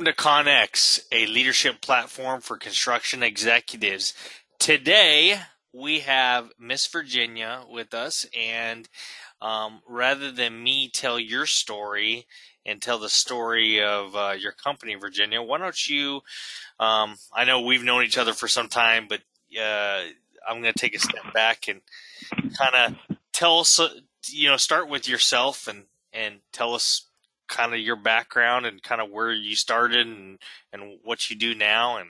Welcome to ConX, a leadership platform for construction executives. Today, we have Miss Virginia with us, and um, rather than me tell your story and tell the story of uh, your company, Virginia, why don't you? Um, I know we've known each other for some time, but uh, I'm going to take a step back and kind of tell us, you know, start with yourself and and tell us kind of your background and kind of where you started and and what you do now and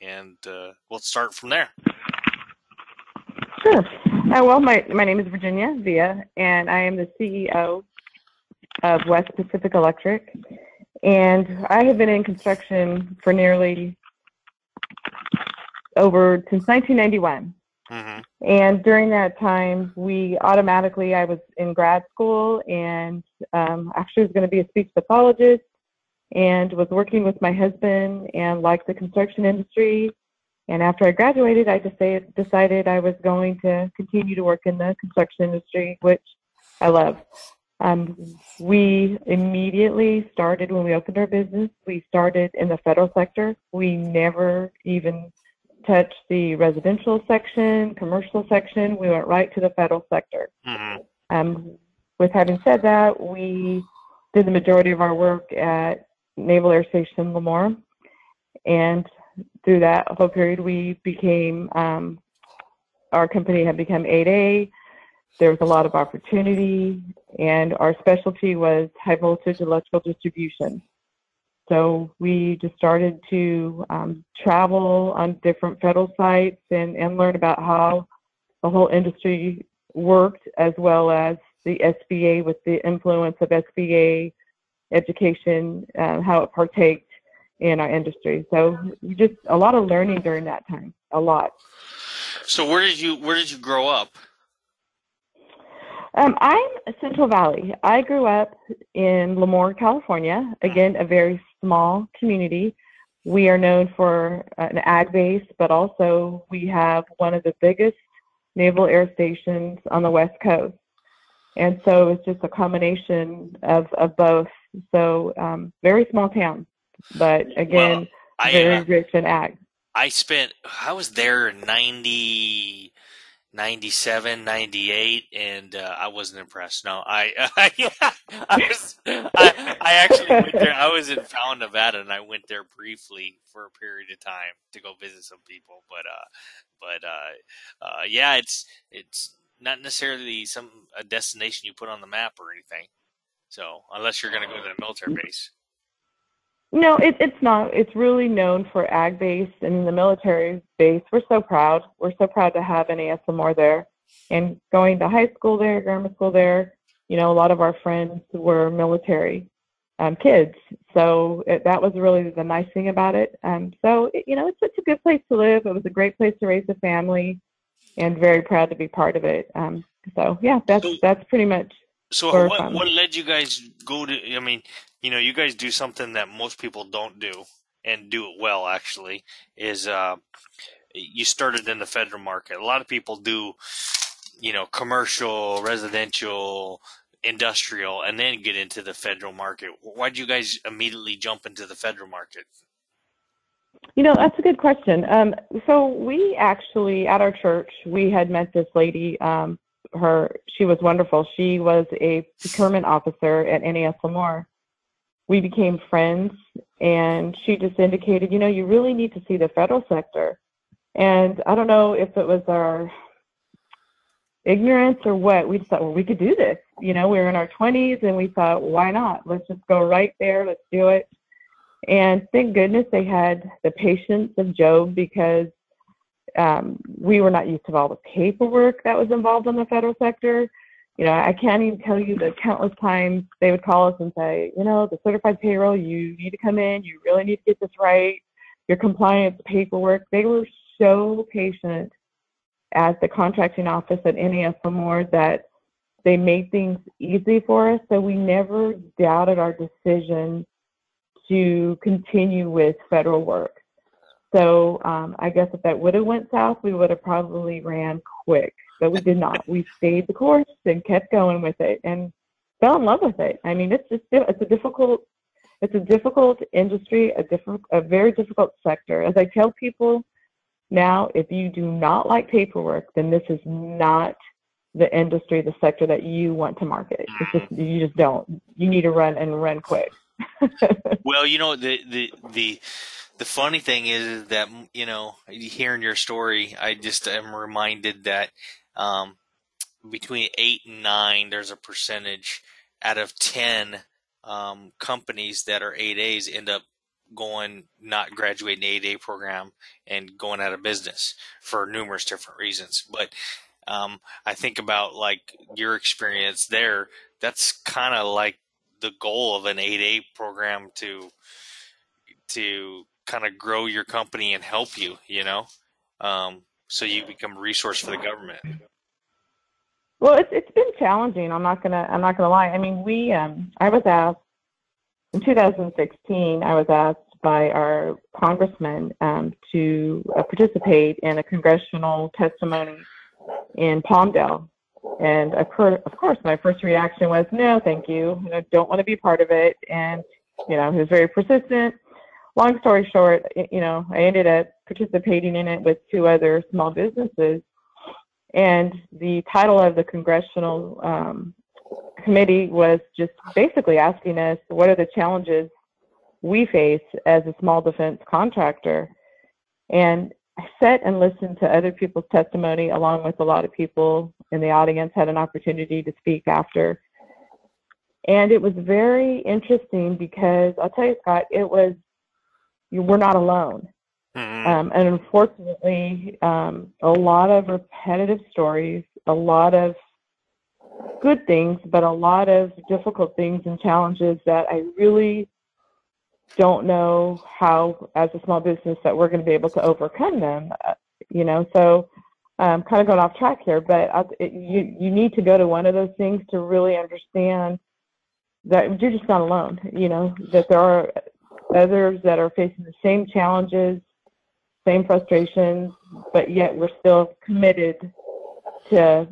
and uh, we'll start from there. Sure. Uh, well, my my name is Virginia Villa, and I am the CEO of West Pacific Electric, and I have been in construction for nearly over since 1991. Mm-hmm. And during that time, we automatically, I was in grad school and um, actually was going to be a speech pathologist and was working with my husband and liked the construction industry. And after I graduated, I decided, decided I was going to continue to work in the construction industry, which I love. Um, we immediately started when we opened our business. We started in the federal sector. We never even touch the residential section, commercial section. We went right to the federal sector. Mm-hmm. Um, with having said that, we did the majority of our work at Naval Air Station Lemoore, and through that whole period, we became um, our company had become 8A. There was a lot of opportunity, and our specialty was high voltage electrical distribution. So we just started to um, travel on different federal sites and, and learn about how the whole industry worked, as well as the SBA with the influence of SBA education, uh, how it partaked in our industry. So just a lot of learning during that time, a lot. So where did you where did you grow up? Um, I'm Central Valley. I grew up in Lemoore, California. Again, a very small community. We are known for an ag base, but also we have one of the biggest naval air stations on the West Coast. And so it's just a combination of, of both. So um, very small town, but again, well, I, very uh, rich in ag. I spent, I was there in 90, 97, 98, and uh, I wasn't impressed. No, I, I, I was, I, I actually went there. I was in Fallon, Nevada, and I went there briefly for a period of time to go visit some people. But, uh, but, uh, uh, yeah, it's, it's not necessarily some a destination you put on the map or anything. So unless you're going to go to the military base. No, it, it's not. It's really known for ag base and the military base. We're so proud. We're so proud to have an ASMR there. And going to high school there, grammar school there, you know, a lot of our friends were military um, kids. So it, that was really the nice thing about it. Um, so, it, you know, it's, it's a good place to live. It was a great place to raise a family and very proud to be part of it. Um, so, yeah, that's, so, that's pretty much. So what, what led you guys go to, I mean, you know, you guys do something that most people don't do and do it well actually is uh, you started in the federal market. A lot of people do, you know, commercial, residential, industrial, and then get into the federal market. Why did you guys immediately jump into the federal market? You know, that's a good question. Um, so we actually, at our church, we had met this lady. Um, her, she was wonderful. She was a procurement officer at NAS Lemoore, we became friends and she just indicated, you know, you really need to see the federal sector. And I don't know if it was our ignorance or what, we just thought, well, we could do this. You know, we were in our 20s and we thought, why not? Let's just go right there. Let's do it. And thank goodness they had the patience of Job because um, we were not used to all the paperwork that was involved in the federal sector you know, I can't even tell you the countless times they would call us and say, you know, the certified payroll, you need to come in, you really need to get this right, your compliance paperwork. They were so patient at the contracting office at NAS Lemoore that they made things easy for us. So we never doubted our decision to continue with federal work. So um, I guess if that would have went south, we would have probably ran quick but we did not. We stayed the course and kept going with it and fell in love with it. I mean, it's just it's a difficult it's a difficult industry, a different, a very difficult sector. As I tell people now, if you do not like paperwork, then this is not the industry, the sector that you want to market. It's just mm-hmm. you just don't. You need to run and run quick. well, you know the the the the funny thing is that you know hearing your story, I just am reminded that um, between eight and nine, there's a percentage out of ten um, companies that are 8As end up going not graduating the 8A program and going out of business for numerous different reasons. But um, I think about like your experience there. That's kind of like the goal of an 8A program to to kind of grow your company and help you. You know, um, so you become a resource for the government. Well, it's it's been challenging. I'm not gonna I'm not gonna lie. I mean, we um I was asked in 2016. I was asked by our congressman um, to uh, participate in a congressional testimony in Palmdale, and of course, of course, my first reaction was no, thank you. I don't want to be part of it. And you know, he was very persistent. Long story short, you know, I ended up participating in it with two other small businesses and the title of the congressional um, committee was just basically asking us what are the challenges we face as a small defense contractor. And I sat and listened to other people's testimony, along with a lot of people in the audience had an opportunity to speak after. And it was very interesting because I'll tell you, Scott, it was, we're not alone. Mm-hmm. Um, and unfortunately, um, a lot of repetitive stories, a lot of good things, but a lot of difficult things and challenges that I really don't know how, as a small business, that we're going to be able to overcome them. Uh, you know, so um, kind of going off track here, but I, it, you you need to go to one of those things to really understand that you're just not alone. You know, that there are others that are facing the same challenges same frustrations, but yet we're still committed to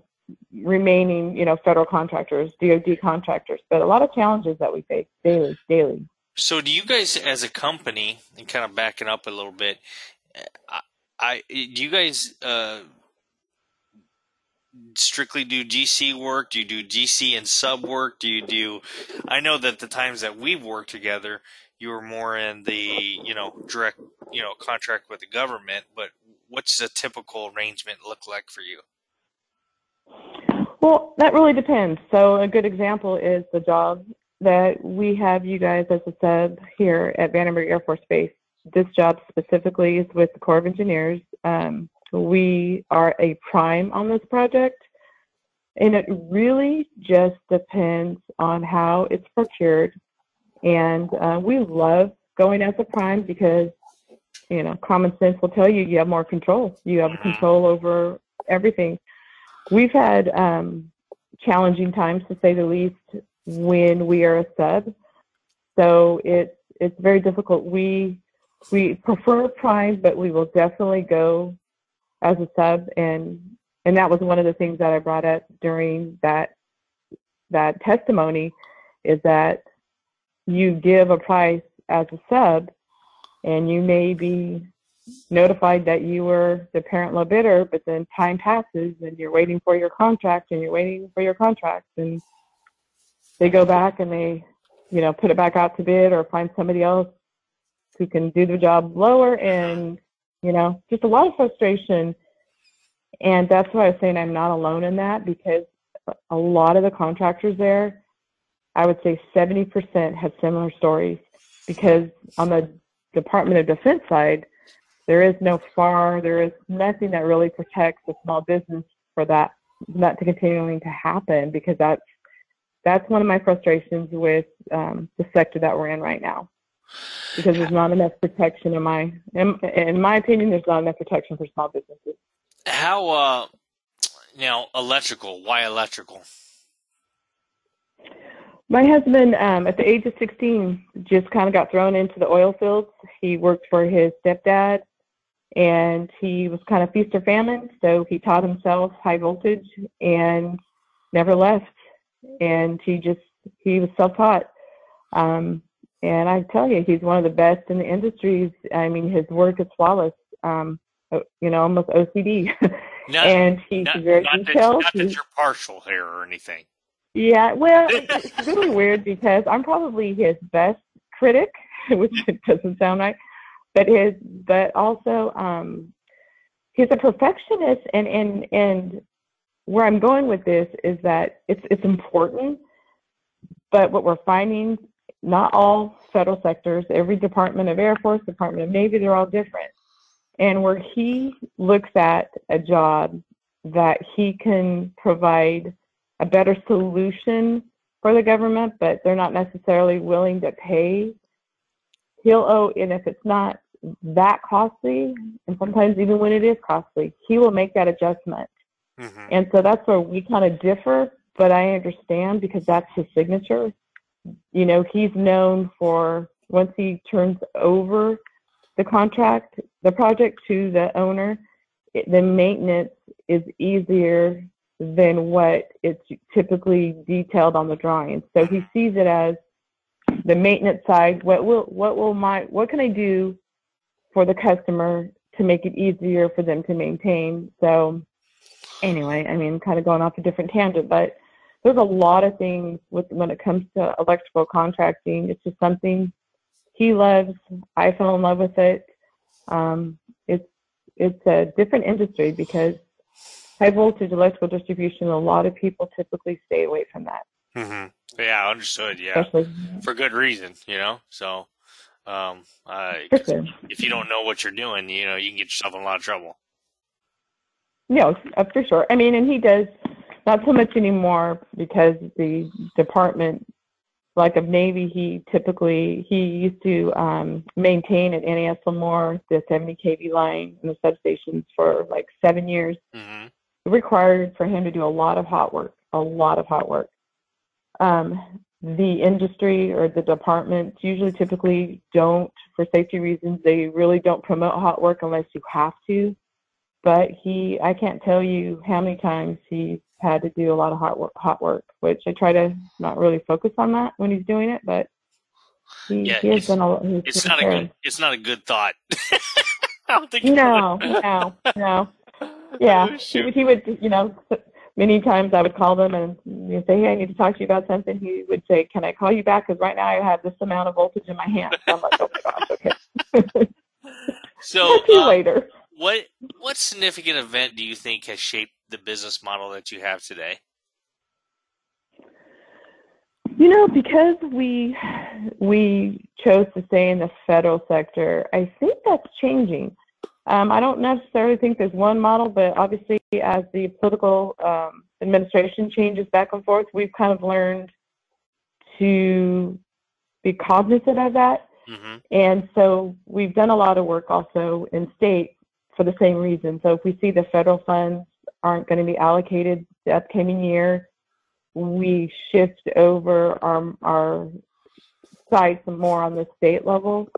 remaining, you know, federal contractors, DoD contractors, but a lot of challenges that we face daily, daily. So, do you guys, as a company, and kind of backing up a little bit, I, I do you guys uh, strictly do GC work? Do you do GC and sub work? Do you do? I know that the times that we've worked together, you were more in the you know direct you know contract with the government but what's a typical arrangement look like for you? Well that really depends. So a good example is the job that we have you guys as a sub here at vandenberg air force base. This job specifically is with the corps of engineers. Um, we are a prime on this project and it really just depends on how it's procured and uh, we love going as a prime because, you know, common sense will tell you you have more control. You have control over everything. We've had um, challenging times, to say the least, when we are a sub. So it's it's very difficult. We we prefer prime, but we will definitely go as a sub, and and that was one of the things that I brought up during that that testimony, is that you give a price as a sub, and you may be notified that you were the apparent low bidder, but then time passes and you're waiting for your contract and you're waiting for your contract and they go back and they, you know, put it back out to bid or find somebody else who can do the job lower and, you know, just a lot of frustration. And that's why I was saying I'm not alone in that because a lot of the contractors there I would say 70% have similar stories because on the Department of Defense side, there is no FAR, there is nothing that really protects a small business for that not to continuing to happen because that's that's one of my frustrations with um, the sector that we're in right now. Because there's not enough protection in my in, in my opinion there's not enough protection for small businesses. How uh now electrical why electrical my husband, um, at the age of 16, just kind of got thrown into the oil fields. He worked for his stepdad, and he was kind of feast or famine. So he taught himself high voltage and never left. And he just he was self-taught. Um, and I tell you, he's one of the best in the industries. I mean, his work is flawless. Um, you know, almost OCD. Not, and he's not, very not detailed. That, not that you're partial here or anything. Yeah, well, it's really weird because I'm probably his best critic, which doesn't sound right. But his, but also, um, he's a perfectionist, and and and where I'm going with this is that it's it's important, but what we're finding, not all federal sectors, every Department of Air Force, Department of Navy, they're all different and where he looks at a job that he can provide a better solution for the government, but they're not necessarily willing to pay, he'll owe, and if it's not that costly, and sometimes even when it is costly, he will make that adjustment. Mm-hmm. And so that's where we kind of differ, but I understand because that's his signature. You know, he's known for once he turns over the contract, the project to the owner, it, the maintenance is easier than what it's typically detailed on the drawings. So he sees it as the maintenance side. What will what will my what can I do for the customer to make it easier for them to maintain? So anyway, I mean, kind of going off a different tangent, but there's a lot of things with when it comes to electrical contracting. It's just something he loves. I fell in love with it. Um, it's it's a different industry because high voltage electrical distribution. A lot of people typically stay away from that. Mm-hmm. Yeah, understood. Yeah, Especially, for good reason. You know, so um, uh, sure. if you don't know what you're doing, you know, you can get yourself in a lot of trouble. No, uh, for sure. I mean, and he does not so much anymore because the department like of Navy, he typically he used to um, maintain at NAS Lemoore the 70 kV line and the substations for like seven years. Mm-hmm. It required for him to do a lot of hot work, a lot of hot work. Um, the industry or the departments usually typically don't, for safety reasons, they really don't promote hot work unless you have to. But he, I can't tell you how many times he's had to do a lot of hot work, hot work, which I try to not really focus on that when he's doing it, but he, yeah, he has done a lot. It's not a good. It's not a good thought. I don't think. No, no, no. Yeah, he would, he would, you know, many times I would call them and you say, "Hey, I need to talk to you about something." He would say, "Can I call you back? Because right now I have this amount of voltage in my hand." So I'm like, "Oh my gosh, okay." so uh, later. What what significant event do you think has shaped the business model that you have today? You know, because we we chose to stay in the federal sector, I think that's changing. Um, I don't necessarily think there's one model, but obviously, as the political um, administration changes back and forth, we've kind of learned to be cognizant of that. Mm-hmm. And so we've done a lot of work also in state for the same reason. So if we see the federal funds aren't going to be allocated the upcoming year, we shift over our, our sights more on the state level.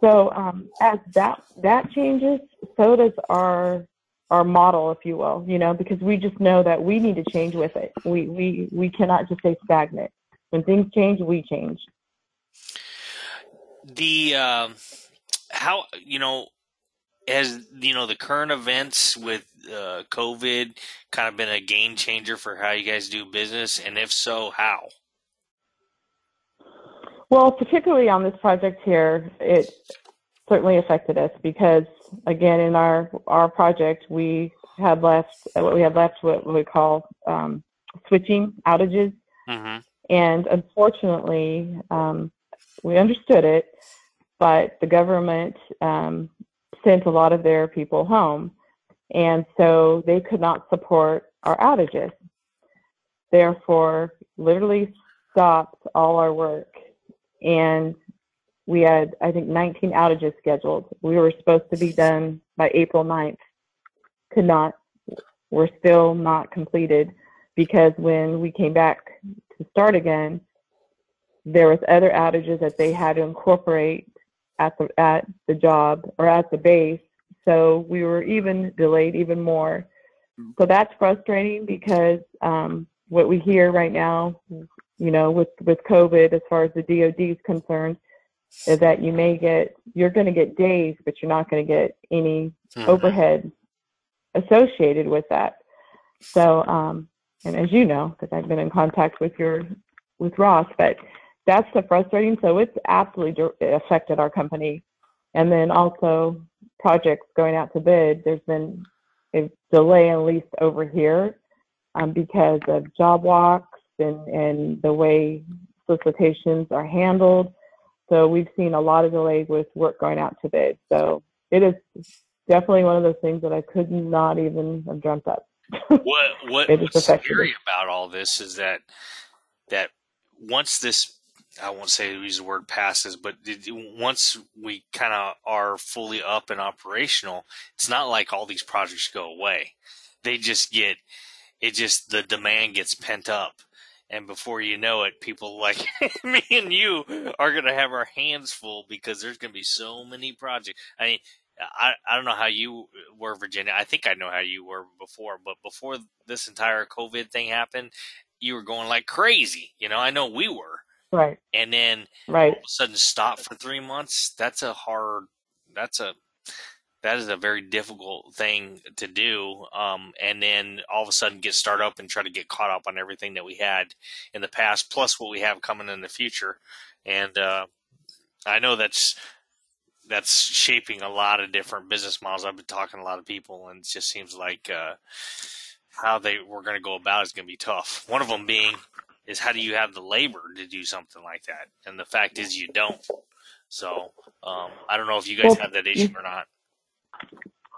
So um, as that that changes, so does our our model, if you will. You know, because we just know that we need to change with it. We we we cannot just stay stagnant. When things change, we change. The um, how you know has you know the current events with uh, COVID kind of been a game changer for how you guys do business, and if so, how? Well, particularly on this project here, it certainly affected us because, again, in our our project, we had left what we had left what we call um, switching outages, mm-hmm. and unfortunately, um, we understood it, but the government um, sent a lot of their people home. And so they could not support our outages. Therefore, literally stopped all our work. And we had, I think, 19 outages scheduled. We were supposed to be done by April 9th. Could not, we're still not completed because when we came back to start again, there was other outages that they had to incorporate at the at the job or at the base. So we were even delayed even more. So that's frustrating because um, what we hear right now, you know, with with COVID, as far as the DoD is concerned, is that you may get you're going to get days, but you're not going to get any mm-hmm. overhead associated with that. So, um, and as you know, because I've been in contact with your with Ross, but that's the frustrating. So it's absolutely affected our company, and then also projects going out to bid. There's been a delay, at least over here, um, because of job walks and and the way solicitations are handled. So we've seen a lot of delays with work going out to bid. So it is definitely one of those things that I could not even have dreamt up. what what what's scary about all this is that that once this I won't say use the word passes, but once we kind of are fully up and operational, it's not like all these projects go away. They just get it just the demand gets pent up and before you know it, people like me and you are going to have our hands full because there's going to be so many projects. I mean, I, I don't know how you were, Virginia. I think I know how you were before, but before this entire COVID thing happened, you were going like crazy. You know, I know we were. Right. And then right. all of a sudden stop for three months. That's a hard, that's a, that is a very difficult thing to do. Um, and then all of a sudden get started up and try to get caught up on everything that we had in the past, plus what we have coming in the future. And uh, I know that's that's shaping a lot of different business models. I've been talking to a lot of people, and it just seems like uh, how they were going to go about is going to be tough. One of them being is how do you have the labor to do something like that? And the fact is you don't. So um, I don't know if you guys well, have that issue or not.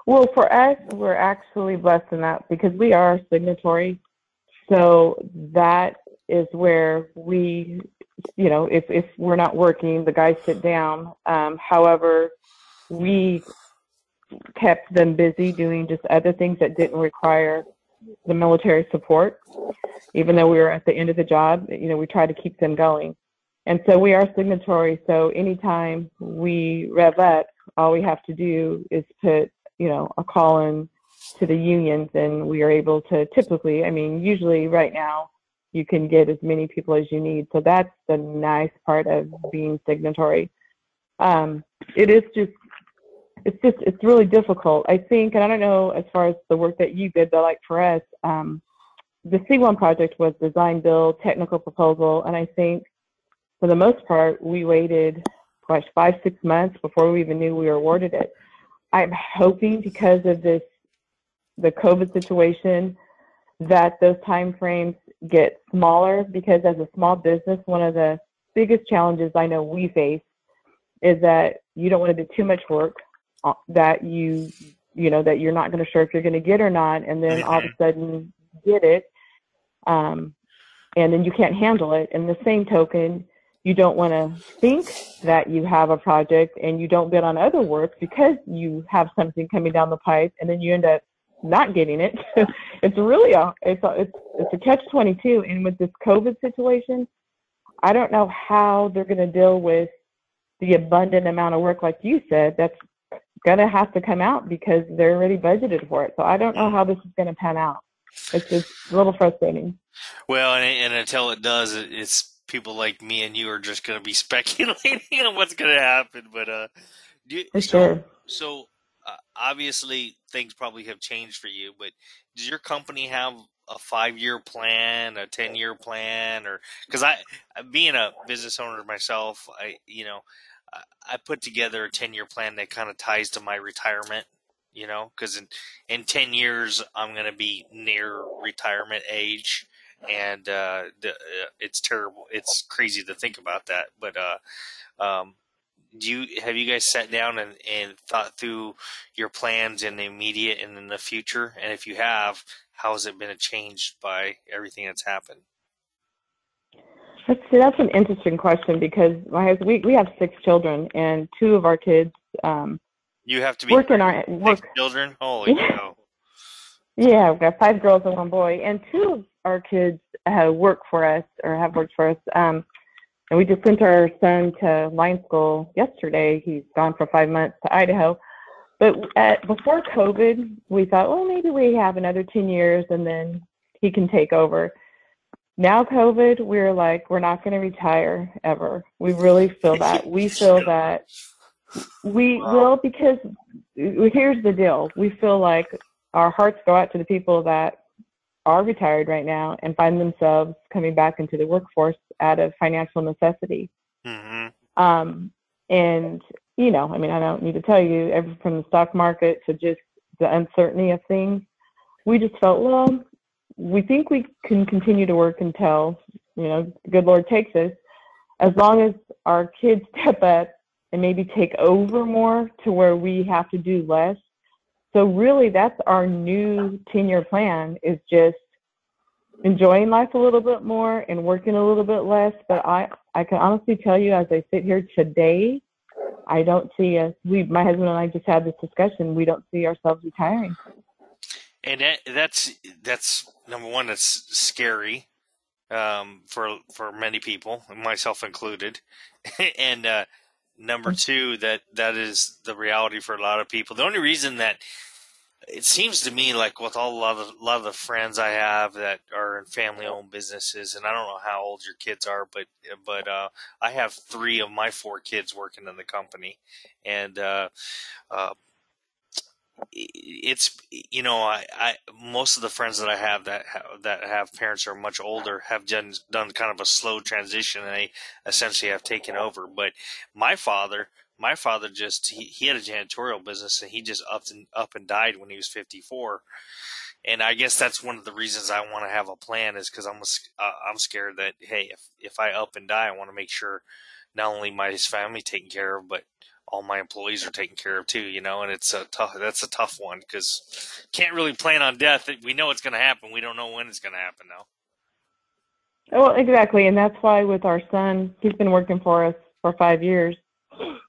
Well, for us, we're actually blessed in that because we are signatory. So that is where we, you know, if, if we're not working, the guys sit down. Um, however, we kept them busy doing just other things that didn't require the military support. Even though we were at the end of the job, you know, we tried to keep them going. And so we are signatory. So anytime we rev up, all we have to do is put, you know, a call in to the unions and we are able to typically, I mean, usually right now you can get as many people as you need. So that's the nice part of being signatory. Um, it is just, it's just, it's really difficult. I think, and I don't know as far as the work that you did, but like for us, um, the C1 project was design, build, technical proposal, and I think for the most part, we waited, gosh, five, six months before we even knew we were awarded it. I'm hoping because of this, the COVID situation, that those time frames get smaller because as a small business, one of the biggest challenges I know we face is that you don't want to do too much work uh, that you you know that you're not going to sure if you're going to get or not and then all of a mm-hmm. sudden get it um, and then you can't handle it and the same token you don't want to think that you have a project and you don't bid on other work because you have something coming down the pipe and then you end up not getting it. it's really a it's a it's, it's a catch 22 and with this covid situation i don't know how they're going to deal with the abundant amount of work like you said that's going to have to come out because they're already budgeted for it. So i don't know how this is going to pan out. It's just a little frustrating. Well and, and until it does it's people like me and you are just going to be speculating on what's going to happen. But uh, for so, sure. So uh, obviously things probably have changed for you. But does your company have a five-year plan, a ten-year plan, or because I, being a business owner myself, I you know. I put together a 10 year plan that kind of ties to my retirement you know, because in in ten years I'm going to be near retirement age, and uh, the, uh, it's terrible. It's crazy to think about that. But uh, um, do you have you guys sat down and, and thought through your plans in the immediate and in the future? And if you have, how has it been changed by everything that's happened? That's that's an interesting question because my we we have six children and two of our kids. Um, you have to be working our work children. Holy cow! Yeah, we've got five girls and one boy, and two of our kids have worked for us or have worked for us. Um, and we just sent our son to line school yesterday. He's gone for five months to Idaho. But at, before COVID, we thought, well, maybe we have another 10 years and then he can take over. now COVID, we're like, we're not going to retire ever. We really feel that. We feel that we wow. will because here's the deal. We feel like our hearts go out to the people that are retired right now and find themselves coming back into the workforce out of financial necessity. Mm-hmm. Um, and you know, I mean, I don't need to tell you, every, from the stock market to just the uncertainty of things, we just felt, well, we think we can continue to work until you know the good Lord takes us, as long as our kids step up and maybe take over more to where we have to do less. So really, that's our new 10-year plan: is just enjoying life a little bit more and working a little bit less. But I, I can honestly tell you, as I sit here today, I don't see us. We, my husband and I, just had this discussion. We don't see ourselves retiring. And that, that's that's number one. That's scary um, for for many people, myself included. and uh, number two, that that is the reality for a lot of people. The only reason that it seems to me like with all a lot of a lot of the friends I have that are in family owned businesses, and I don't know how old your kids are, but but uh, I have three of my four kids working in the company, and uh, uh, it's you know I, I most of the friends that I have that have, that have parents are much older have done done kind of a slow transition, and they essentially have taken over. But my father my father just he, he had a janitorial business and he just up and up and died when he was 54 and I guess that's one of the reasons I want to have a plan is because I'm uh, I'm scared that hey if if I up and die I want to make sure not only my family taken care of but all my employees are taken care of too you know and it's a tough that's a tough one because can't really plan on death we know it's going to happen we don't know when it's going to happen though. Well, exactly, and that's why with our son, he's been working for us for five years,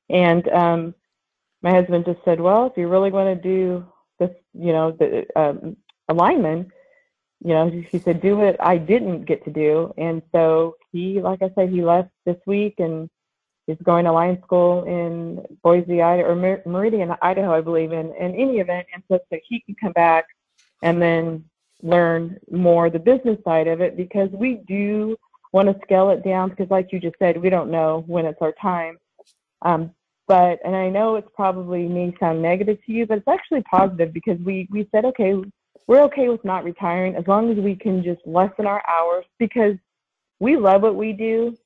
and um, my husband just said, well, if you really want to do this, you know, the um, a lineman, you know, he said, do what I didn't get to do. And so he, like I said, he left this week and he's going to line school in Boise, Idaho, or Mer- Meridian, Idaho, I believe, in, in any event. And so, so he can come back and then learn more the business side of it because we do want to scale it down because like you just said, we don't know when it's our time. Um, but and I know it's probably may sound negative to you, but it's actually positive because we we said okay, we're okay with not retiring as long as we can just lessen our hours because we love what we do,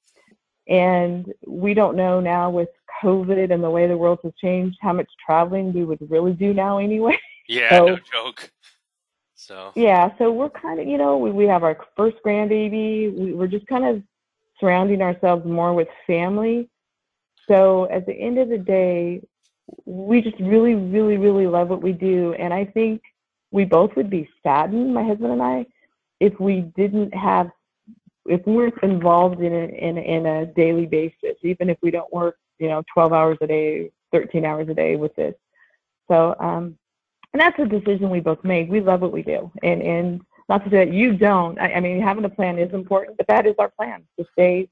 and we don't know now with COVID and the way the world has changed how much traveling we would really do now anyway. Yeah, so, no joke. So yeah, so we're kind of you know we we have our first grandbaby. We, we're just kind of surrounding ourselves more with family so at the end of the day, we just really, really, really love what we do. And I think we both would be saddened, my husband and I, if we didn't have, if we weren't involved in a, in, in a daily basis, even if we don't work, you know, 12 hours a day, 13 hours a day with this. So, um, and that's a decision we both made. We love what we do. And, and not to say that you don't. I, I mean, having a plan is important, but that is our plan to stay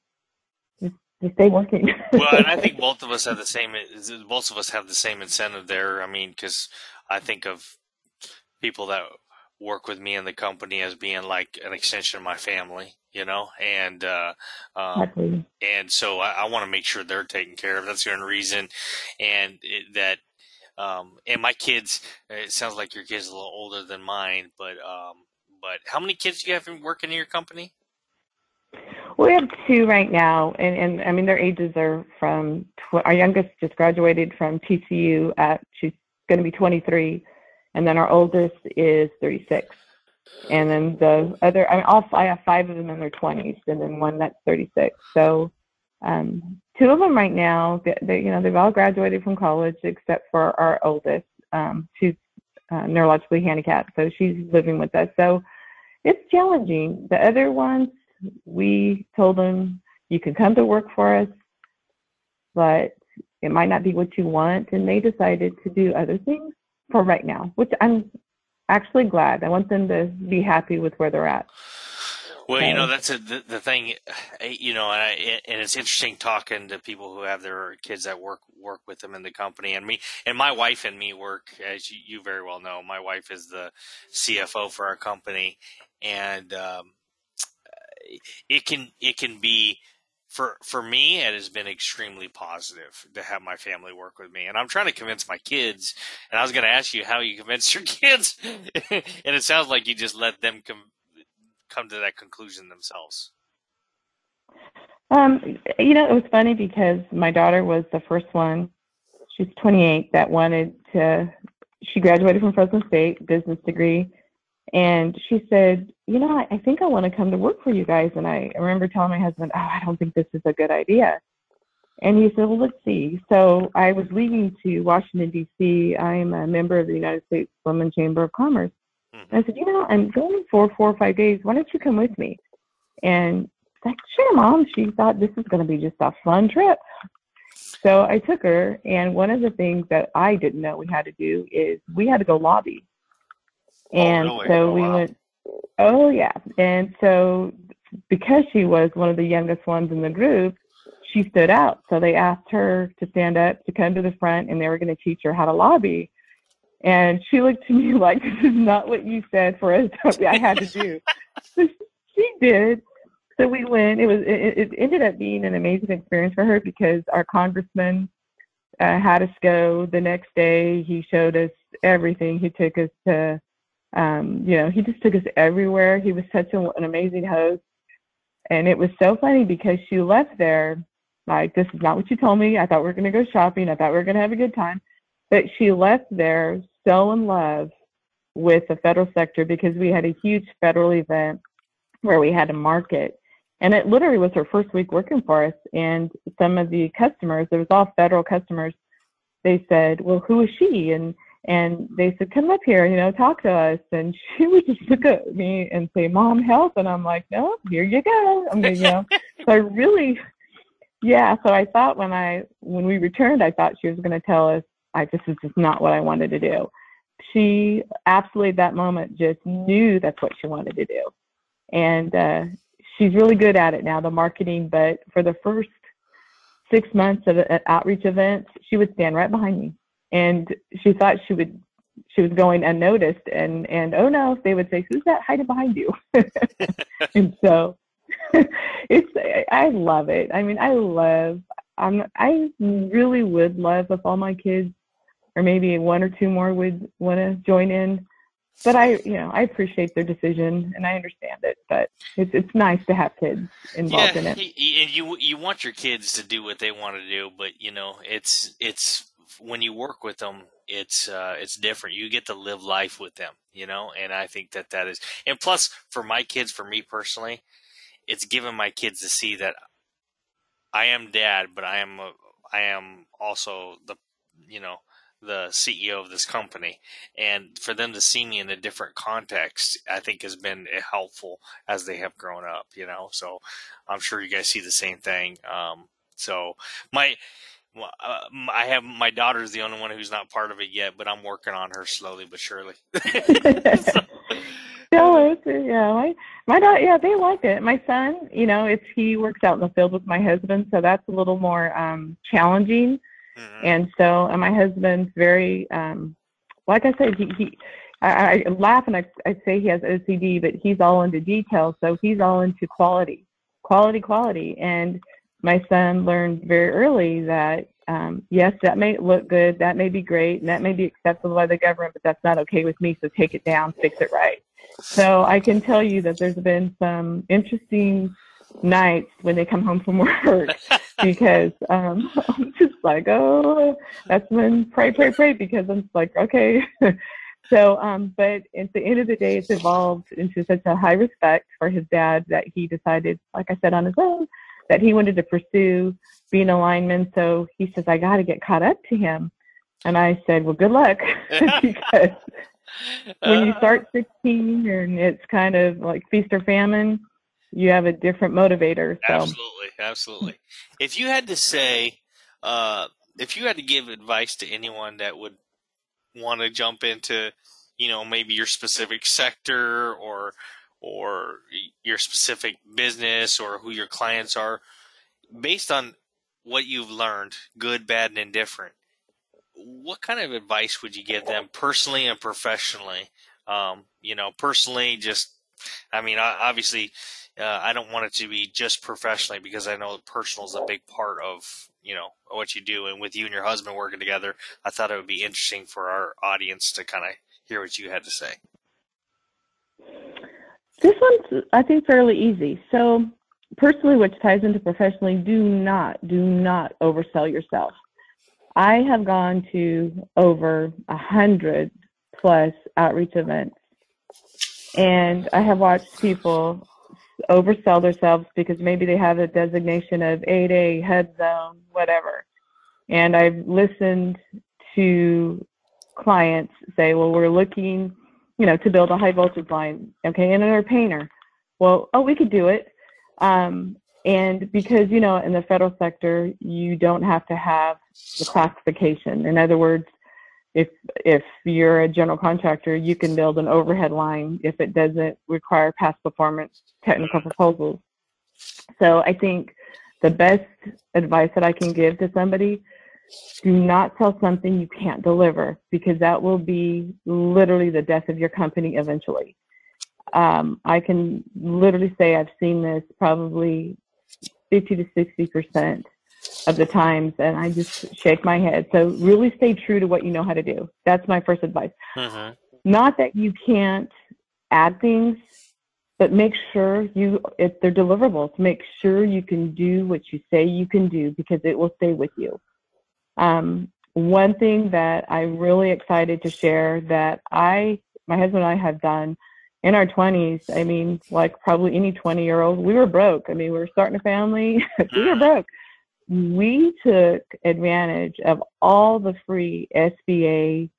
to stay working. well, and I think both of us have the same. Both of us have the same incentive there. I mean, because I think of people that work with me in the company as being like an extension of my family, you know, and uh, um, and so I, I want to make sure they're taken care of. That's the only reason, and it, that. Um, and my kids, it sounds like your kids are a little older than mine, but um, but how many kids do you have working in your company? We have two right now, and, and I mean their ages are from tw- our youngest just graduated from TCU at she's going to be 23, and then our oldest is 36, and then the other I mean all I have five of them in their 20s, and then one that's 36. So um, two of them right now, they, they, you know they've all graduated from college except for our oldest. Um, she's uh, neurologically handicapped, so she's living with us. So it's challenging. The other ones we told them you can come to work for us, but it might not be what you want. And they decided to do other things for right now, which I'm actually glad. I want them to be happy with where they're at. Well, you know that's a, the, the thing, eh, you know, and, I, and it's interesting talking to people who have their kids that work work with them in the company, and me and my wife and me work, as you, you very well know. My wife is the CFO for our company, and um, it can it can be for for me it has been extremely positive to have my family work with me. And i'm trying to convince my kids and i was going to ask you how you convince your kids. And it sounds like you just let them come come to that conclusion themselves. Um you know it was funny because my daughter was the first one she's 28 that wanted to she graduated from fresno state business degree. And she said, You know, I, I think I want to come to work for you guys. And I, I remember telling my husband, Oh, I don't think this is a good idea. And he said, Well, let's see. So I was leaving to Washington, D.C. I'm a member of the United States Women Chamber of Commerce. Mm-hmm. And I said, You know, I'm going for four or five days. Why don't you come with me? And like, Sure, mom. She thought this is going to be just a fun trip. So I took her. And one of the things that I didn't know we had to do is we had to go lobby Oh, and oh, really? so oh, we wow. went, oh, yeah. And so because she was one of the youngest ones in the group, she stood out. So they asked her to stand up, to come to the front, and they were going to teach her how to lobby. And she looked to me like, this is not what you said for us. I had to do. she did. So we went. It was. It, it ended up being an amazing experience for her because our congressman uh, had us go the next day. He showed us everything. He took us to um, you know, he just took us everywhere. He was such a, an amazing host. And it was so funny because she left there like, this is not what you told me. I thought we were going to go shopping. I thought we were going to have a good time. But she left there so in love with the federal sector because we had a huge federal event where we had a market. And it literally was her first week working for us. And some of the customers, it was all federal customers, they said, well, who is she? And and they said, "Come up here, you know, talk to us." And she would just look at me and say, "Mom, help!" And I'm like, "No, here you go." I you know, so I really, yeah. So I thought when I when we returned, I thought she was going to tell us, "I this is just not what I wanted to do." She absolutely at that moment just knew that's what she wanted to do, and uh, she's really good at it now, the marketing. But for the first six months of uh, outreach events, she would stand right behind me and she thought she would she was going unnoticed and and oh no they would say who's that hiding behind you? And so it's i love it. I mean i love i'm i really would love if all my kids or maybe one or two more would want to join in. But i you know i appreciate their decision and i understand it but it's it's nice to have kids involved yeah, in it. and you you want your kids to do what they want to do but you know it's it's when you work with them, it's uh, it's different. You get to live life with them, you know. And I think that that is, and plus for my kids, for me personally, it's given my kids to see that I am dad, but I am a, I am also the you know the CEO of this company, and for them to see me in a different context, I think has been helpful as they have grown up. You know, so I'm sure you guys see the same thing. Um, so my well, uh, I have my daughter's the only one who's not part of it yet, but I'm working on her slowly but surely. so, yeah, my my daughter, yeah, they like it. My son, you know, it's he works out in the field with my husband, so that's a little more um challenging. Mm-hmm. And so, and my husband's very, um like I said, he he. I, I laugh and I, I say he has OCD, but he's all into details. So he's all into quality, quality, quality. And my son learned very early that um, yes, that may look good, that may be great, and that may be acceptable by the government, but that's not okay with me. So take it down, fix it right. So I can tell you that there's been some interesting nights when they come home from work because um, I'm just like, oh, that's when pray, pray, pray because I'm like, okay. so, um, but at the end of the day, it's evolved into such a high respect for his dad that he decided, like I said, on his own that he wanted to pursue being a lineman. So he says, I got to get caught up to him. And I said, well, good luck. because when you start 16 and it's kind of like feast or famine, you have a different motivator. So. Absolutely. Absolutely. If you had to say, uh, if you had to give advice to anyone that would want to jump into, you know, maybe your specific sector or or your specific business or who your clients are based on what you've learned good bad and indifferent what kind of advice would you give them personally and professionally um, you know personally just I mean, obviously, uh, I don't want it to be just professionally because I know personal is a big part of you know what you do. And with you and your husband working together, I thought it would be interesting for our audience to kind of hear what you had to say. This one's, I think, fairly easy. So, personally, which ties into professionally, do not, do not oversell yourself. I have gone to over a hundred plus outreach events, and I have watched people oversell themselves because maybe they have a designation of 8A, HUBZone, whatever. And I've listened to clients say, well, we're looking, you know, to build a high voltage line. Okay, and they're a painter. Well, oh, we could do it. Um, and because, you know, in the federal sector, you don't have to have the classification. In other words, if if you're a general contractor, you can build an overhead line if it doesn't require past performance technical proposals. So I think the best advice that I can give to somebody do not sell something you can't deliver because that will be literally the death of your company eventually. Um, I can literally say I've seen this probably 50 to 60 percent of the times, and I just shake my head. So really stay true to what you know how to do. That's my first advice. Mm-hmm. Not that you can't add things, but make sure you if they're deliverables. Make sure you can do what you say you can do because it will stay with you. Um, one thing that I'm really excited to share that I, my husband and I have done in our 20s, I mean, like probably any 20 year old, we were broke. I mean, we were starting a family, we were broke. We took advantage of all the free SBA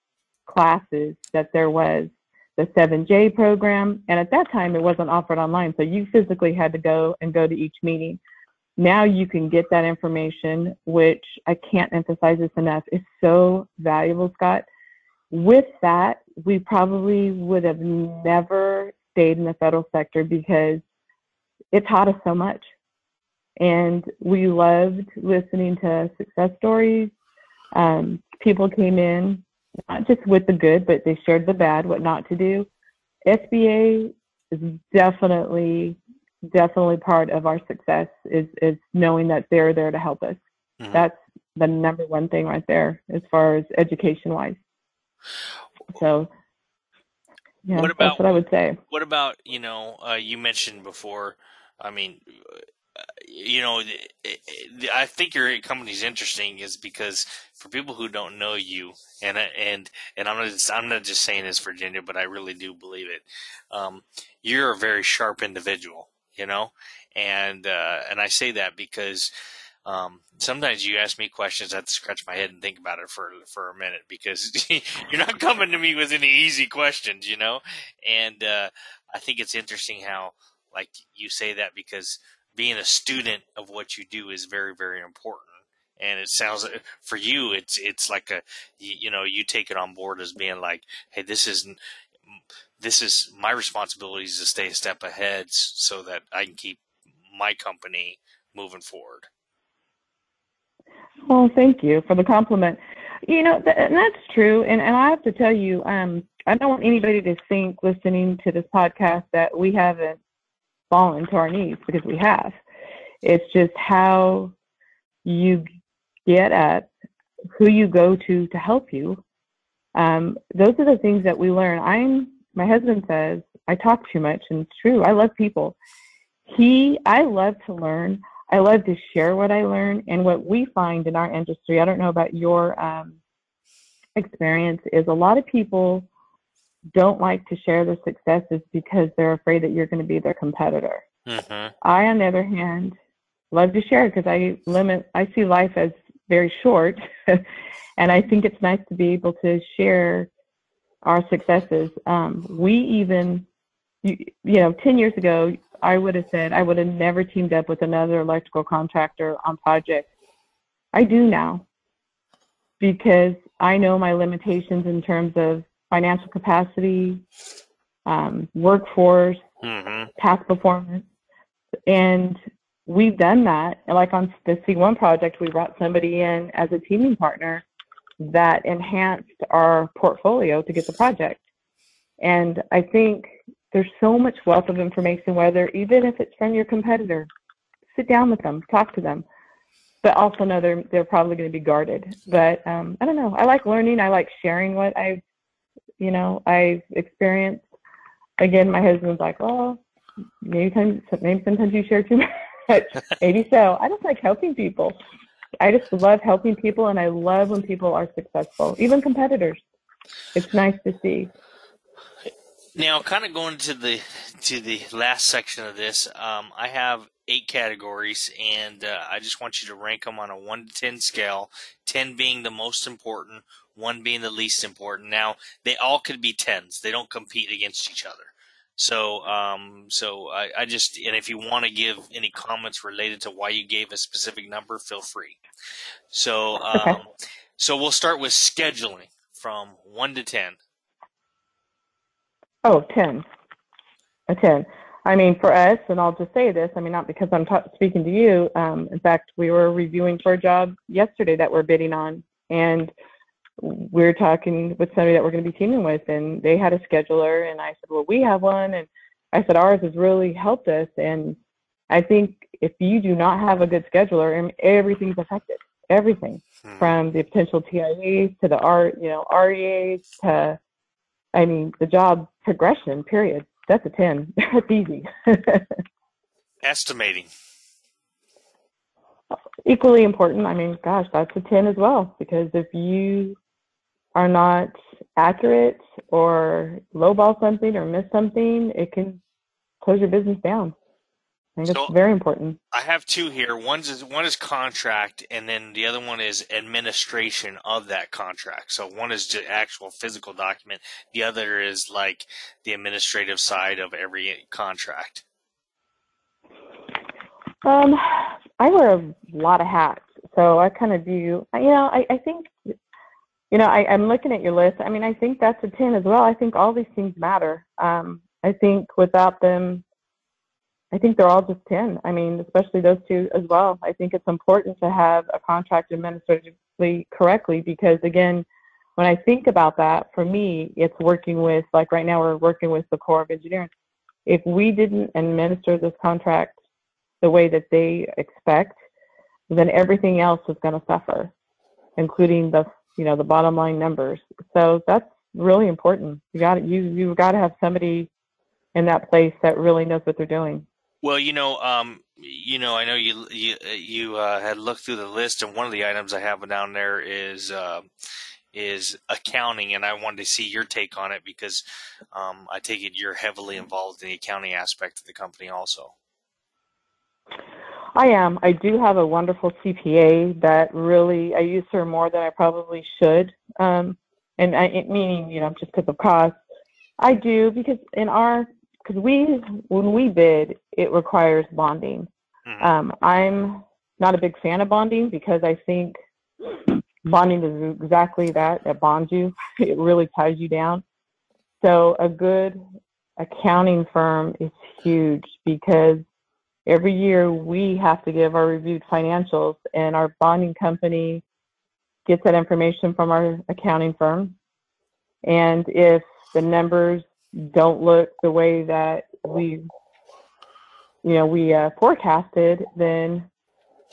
classes that there was, the 7J program. And at that time, it wasn't offered online. So you physically had to go and go to each meeting now you can get that information, which I can't emphasize this enough, is so valuable, Scott. With that, we probably would have never stayed in the federal sector because it taught us so much. And we loved listening to success stories. Um, people came in, not just with the good, but they shared the bad, what not to do. SBA is definitely definitely part of our success is is knowing that they're there to help us. Mm-hmm. That's the number one thing right there as far as education wise. So yeah, what about, that's what I would say. What about, you know, uh, you mentioned before, I mean, you know, I think your company's interesting is because for people who don't know you, and and and I'm not just, I'm not just saying this Virginia, but I really do believe it. Um, you're a very sharp individual, you know, and uh, and I say that because um, sometimes you ask me questions, I have to scratch my head and think about it for for a minute because you're not coming to me with any easy questions, you know. And uh, I think it's interesting how like you say that because being a student of what you do is very very important. And it sounds for you, it's it's like a you, you know you take it on board as being like, hey, this isn't this is my responsibility is to stay a step ahead so that I can keep my company moving forward. Well, thank you for the compliment. You know, th- and that's true. And, and I have to tell you, um, I don't want anybody to think listening to this podcast that we haven't fallen to our knees because we have. It's just how you get at who you go to to help you. Um, those are the things that we learn. I'm my husband says I talk too much, and it's true. I love people. He, I love to learn. I love to share what I learn, and what we find in our industry. I don't know about your um, experience. Is a lot of people don't like to share their successes because they're afraid that you're going to be their competitor. Mm-hmm. I, on the other hand, love to share because I limit. I see life as very short, and I think it's nice to be able to share our successes. Um, we even, you, you know, 10 years ago, I would have said I would have never teamed up with another electrical contractor on projects. I do now because I know my limitations in terms of financial capacity, um, workforce, mm-hmm. past performance. And we've done that. Like on the C1 project, we brought somebody in as a teaming partner that enhanced our portfolio to get the project. And I think there's so much wealth of information, whether even if it's from your competitor, sit down with them, talk to them, but also know they're they're probably going to be guarded. But um, I don't know. I like learning. I like sharing what I've you know I've experienced. Again, my husband's like, oh, maybe time, maybe sometimes you share too much. maybe so. I just like helping people. I just love helping people, and I love when people are successful, even competitors. It's nice to see. Now, kind of going to the to the last section of this, um, I have eight categories, and uh, I just want you to rank them on a one to ten scale. Ten being the most important, one being the least important. Now, they all could be tens; they don't compete against each other. So, um, so I, I just and if you want to give any comments related to why you gave a specific number, feel free. So, um, okay. so we'll start with scheduling from one to ten. Oh, 10. A 10. I mean, for us, and I'll just say this, I mean, not because I'm ta- speaking to you. Um, in fact, we were reviewing for a job yesterday that we're bidding on, and we are talking with somebody that we're going to be teaming with, and they had a scheduler, and I said, well, we have one, and I said, ours has really helped us, and I think if you do not have a good scheduler, and everything's affected. Everything hmm. from the potential TIAs to the art, you know, REAs to I mean, the job progression, period. That's a 10. That's easy. Estimating. Equally important. I mean, gosh, that's a 10 as well, because if you are not accurate or lowball something or miss something, it can close your business down. I think so it's very important. I have two here. One's is one is contract, and then the other one is administration of that contract. So one is the actual physical document. The other is like the administrative side of every contract. Um, I wear a lot of hats, so I kind of do. You know, I, I think, you know, I, I'm looking at your list. I mean, I think that's a ten as well. I think all these things matter. Um, I think without them I think they're all just 10. I mean, especially those two as well. I think it's important to have a contract administratively correctly because, again, when I think about that, for me, it's working with, like right now, we're working with the Corps of Engineers. If we didn't administer this contract the way that they expect, then everything else is going to suffer, including the, you know, the bottom line numbers. So that's really important. You got you you've got to have somebody in that place that really knows what they're doing. Well, you know, um, you know, I know you you you uh, had looked through the list, and one of the items I have down there is uh, is accounting, and I wanted to see your take on it because um, I take it you're heavily involved in the accounting aspect of the company, also. I am. I do have a wonderful CPA that really I use her more than I probably should, um, and I, meaning you know just because of cost. I do because in our because we when we bid it requires bonding mm-hmm. um, i'm not a big fan of bonding because i think bonding is exactly that it bonds you it really ties you down so a good accounting firm is huge because every year we have to give our reviewed financials and our bonding company gets that information from our accounting firm. And if the numbers don't look the way that we you know we uh, forecasted then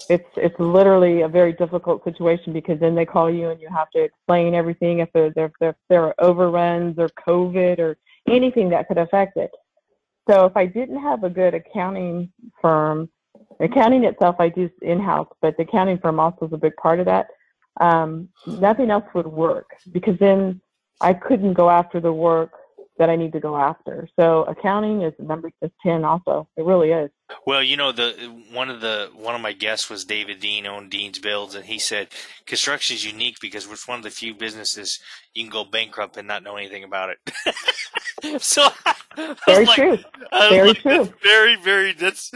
it's it's literally a very difficult situation because then they call you and you have to explain everything if there, if there, if there are overruns or covid or anything that could affect it so if i didn't have a good accounting firm accounting itself i do in-house but the accounting firm also is a big part of that um, nothing else would work because then i couldn't go after the work that I need to go after. So accounting is number is ten also. It really is. Well, you know, the one of the one of my guests was David Dean owned Dean's Builds, and he said construction is unique because it's one of the few businesses you can go bankrupt and not know anything about it. so very like, true. Very like, true. Very, very. That's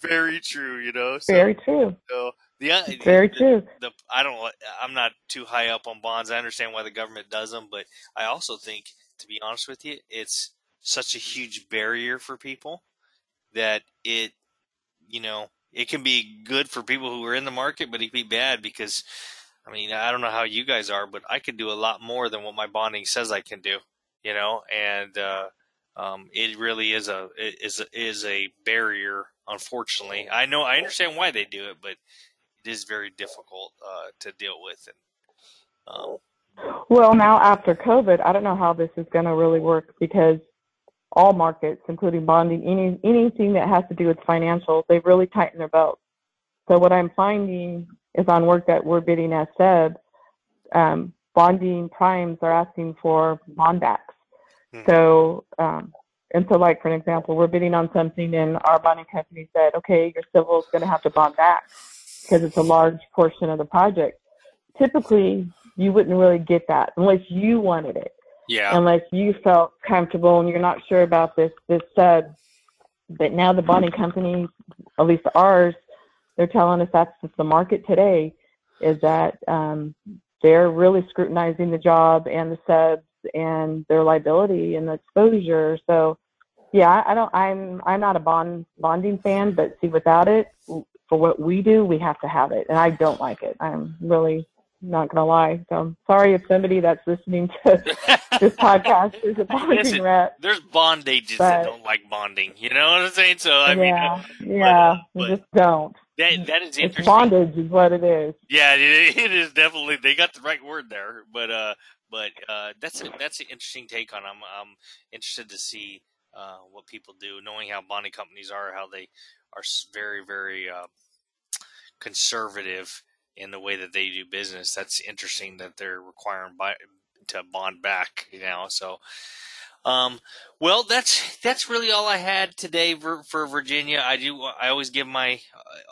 very true. You know. So, very true. So, uh, the, very the, true. The, I don't. I'm not too high up on bonds. I understand why the government does them, but I also think to be honest with you, it's such a huge barrier for people that it, you know, it can be good for people who are in the market, but it can be bad because, I mean, I don't know how you guys are, but I can do a lot more than what my bonding says I can do, you know, and, uh, um, it really is a is is a barrier. Unfortunately, I know I understand why they do it, but it is very difficult uh, to deal with. And um, well, now after COVID, I don't know how this is going to really work because all markets, including bonding, any anything that has to do with financials, they've really tightened their belts. So what I'm finding is on work that we're bidding as said, um, bonding primes are asking for bond backs. Hmm. So, um, and so like for an example, we're bidding on something and our bonding company said, okay, your civil is going to have to bond back because it's a large portion of the project. Typically, you wouldn't really get that unless you wanted it. Yeah. Unless you felt comfortable and you're not sure about this this SEB. But now the bonding companies, at least ours, they're telling us that's the market today, is that um, they're really scrutinizing the job and the SEBs and their liability and the exposure. So, yeah, I don't. I'm I'm not a bond bonding fan, but see, without it, for what we do, we have to have it, and I don't like it. I'm really not gonna lie. So I'm sorry if somebody that's listening to this podcast is a bonding Listen, rep. There's bond agents but, that don't like bonding. You know what I'm saying? So I yeah, mean, yeah, but, just don't. That that is interesting. It's bondage is what it is. Yeah, it, it is definitely. They got the right word there, but uh, but uh, that's a, that's an interesting take on. I'm I'm interested to see uh, what people do, knowing how bonding companies are, how they are very very uh, conservative in the way that they do business. That's interesting that they're requiring by, to bond back, you know. So, um, well, that's that's really all I had today for, for Virginia. I do. I always give my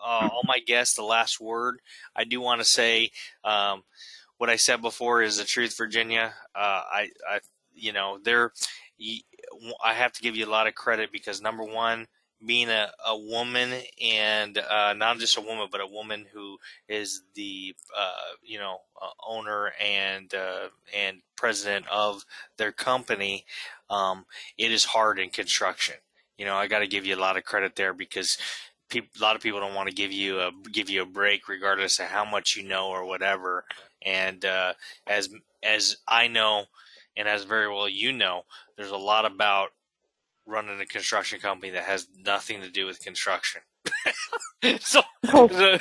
uh, all my guests the last word. I do want to say um, what I said before is the truth, Virginia. Uh, I, I, you know, there. I have to give you a lot of credit because number one, being a, a woman and uh, not just a woman, but a woman who is the uh, you know uh, owner and uh, and president of their company, um, it is hard in construction. You know, I got to give you a lot of credit there because people, a lot of people don't want to give you a give you a break, regardless of how much you know or whatever. And uh, as as I know, and as very well you know, there's a lot about running a construction company that has nothing to do with construction. so, so,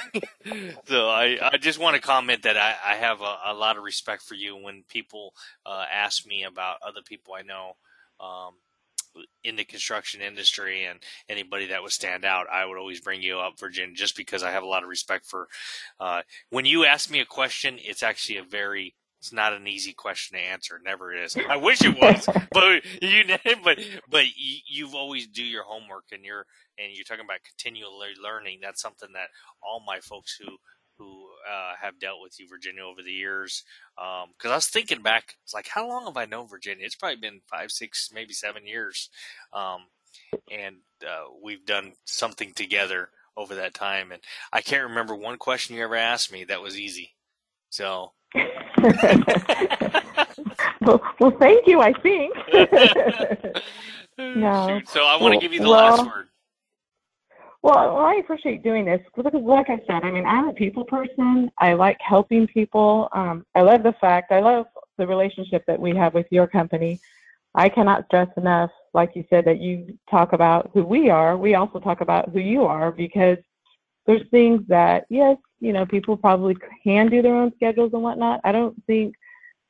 so, I, I just want to comment that I, I have a, a lot of respect for you when people uh, ask me about other people I know um, in the construction industry and anybody that would stand out. I would always bring you up, Virginia, just because I have a lot of respect for. Uh, when you ask me a question, it's actually a very it's not an easy question to answer. never is. I wish it was, but you but but you've always do your homework and you're and you're talking about continually learning. That's something that all my folks who who uh, have dealt with you, Virginia, over the years. Because um, I was thinking back, it's like, how long have I known Virginia? It's probably been five, six, maybe seven years, um, and uh, we've done something together over that time. And I can't remember one question you ever asked me that was easy. So well, well, thank you. I think. no. So I want to give you the well, last word. Well, I appreciate doing this because, like I said, I mean, I'm a people person. I like helping people. Um, I love the fact. I love the relationship that we have with your company. I cannot stress enough, like you said, that you talk about who we are. We also talk about who you are because there's things that, yes, you know, people probably can do their own schedules and whatnot. I don't think,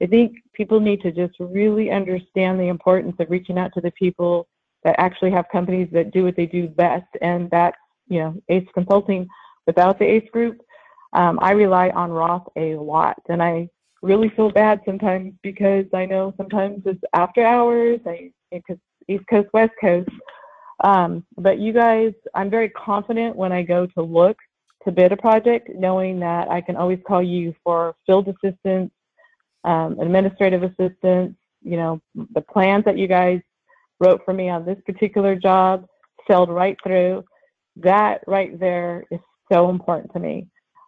I think people need to just really understand the importance of reaching out to the people that actually have companies that do what they do best. And that's, you know, ACE Consulting. Without the ACE group, um, I rely on Roth a lot. And I really feel bad sometimes because I know sometimes it's after hours, I, because East Coast, West Coast. Um, but you guys, I'm very confident when I go to look to bid a project, knowing that I can always call you for field assistance, um, administrative assistance, you know, the plans that you guys wrote for me on this particular job sailed right through. That right there is so important to me.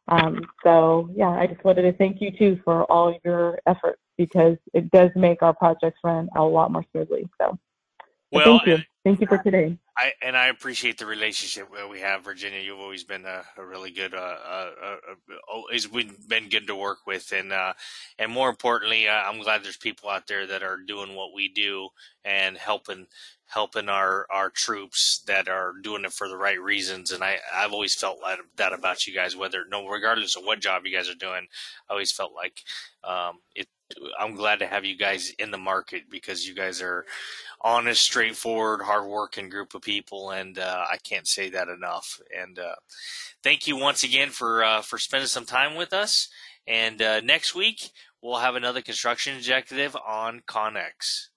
Um, so yeah, I just wanted to thank you too for all your efforts because it does make our projects run a lot more smoothly. So Well, thank you. Thank you for today. I and I appreciate the relationship that we have, Virginia. You've always been a, a really good, uh, uh, uh, always been good to work with, and uh, and more importantly, uh, I'm glad there's people out there that are doing what we do and helping helping our our troops that are doing it for the right reasons. And I I've always felt that, that about you guys, whether no regardless of what job you guys are doing, I always felt like um, it. I'm glad to have you guys in the market because you guys are honest, straightforward, hardworking group of people, and uh, I can't say that enough. And uh, thank you once again for uh, for spending some time with us. And uh, next week we'll have another construction executive on Connex.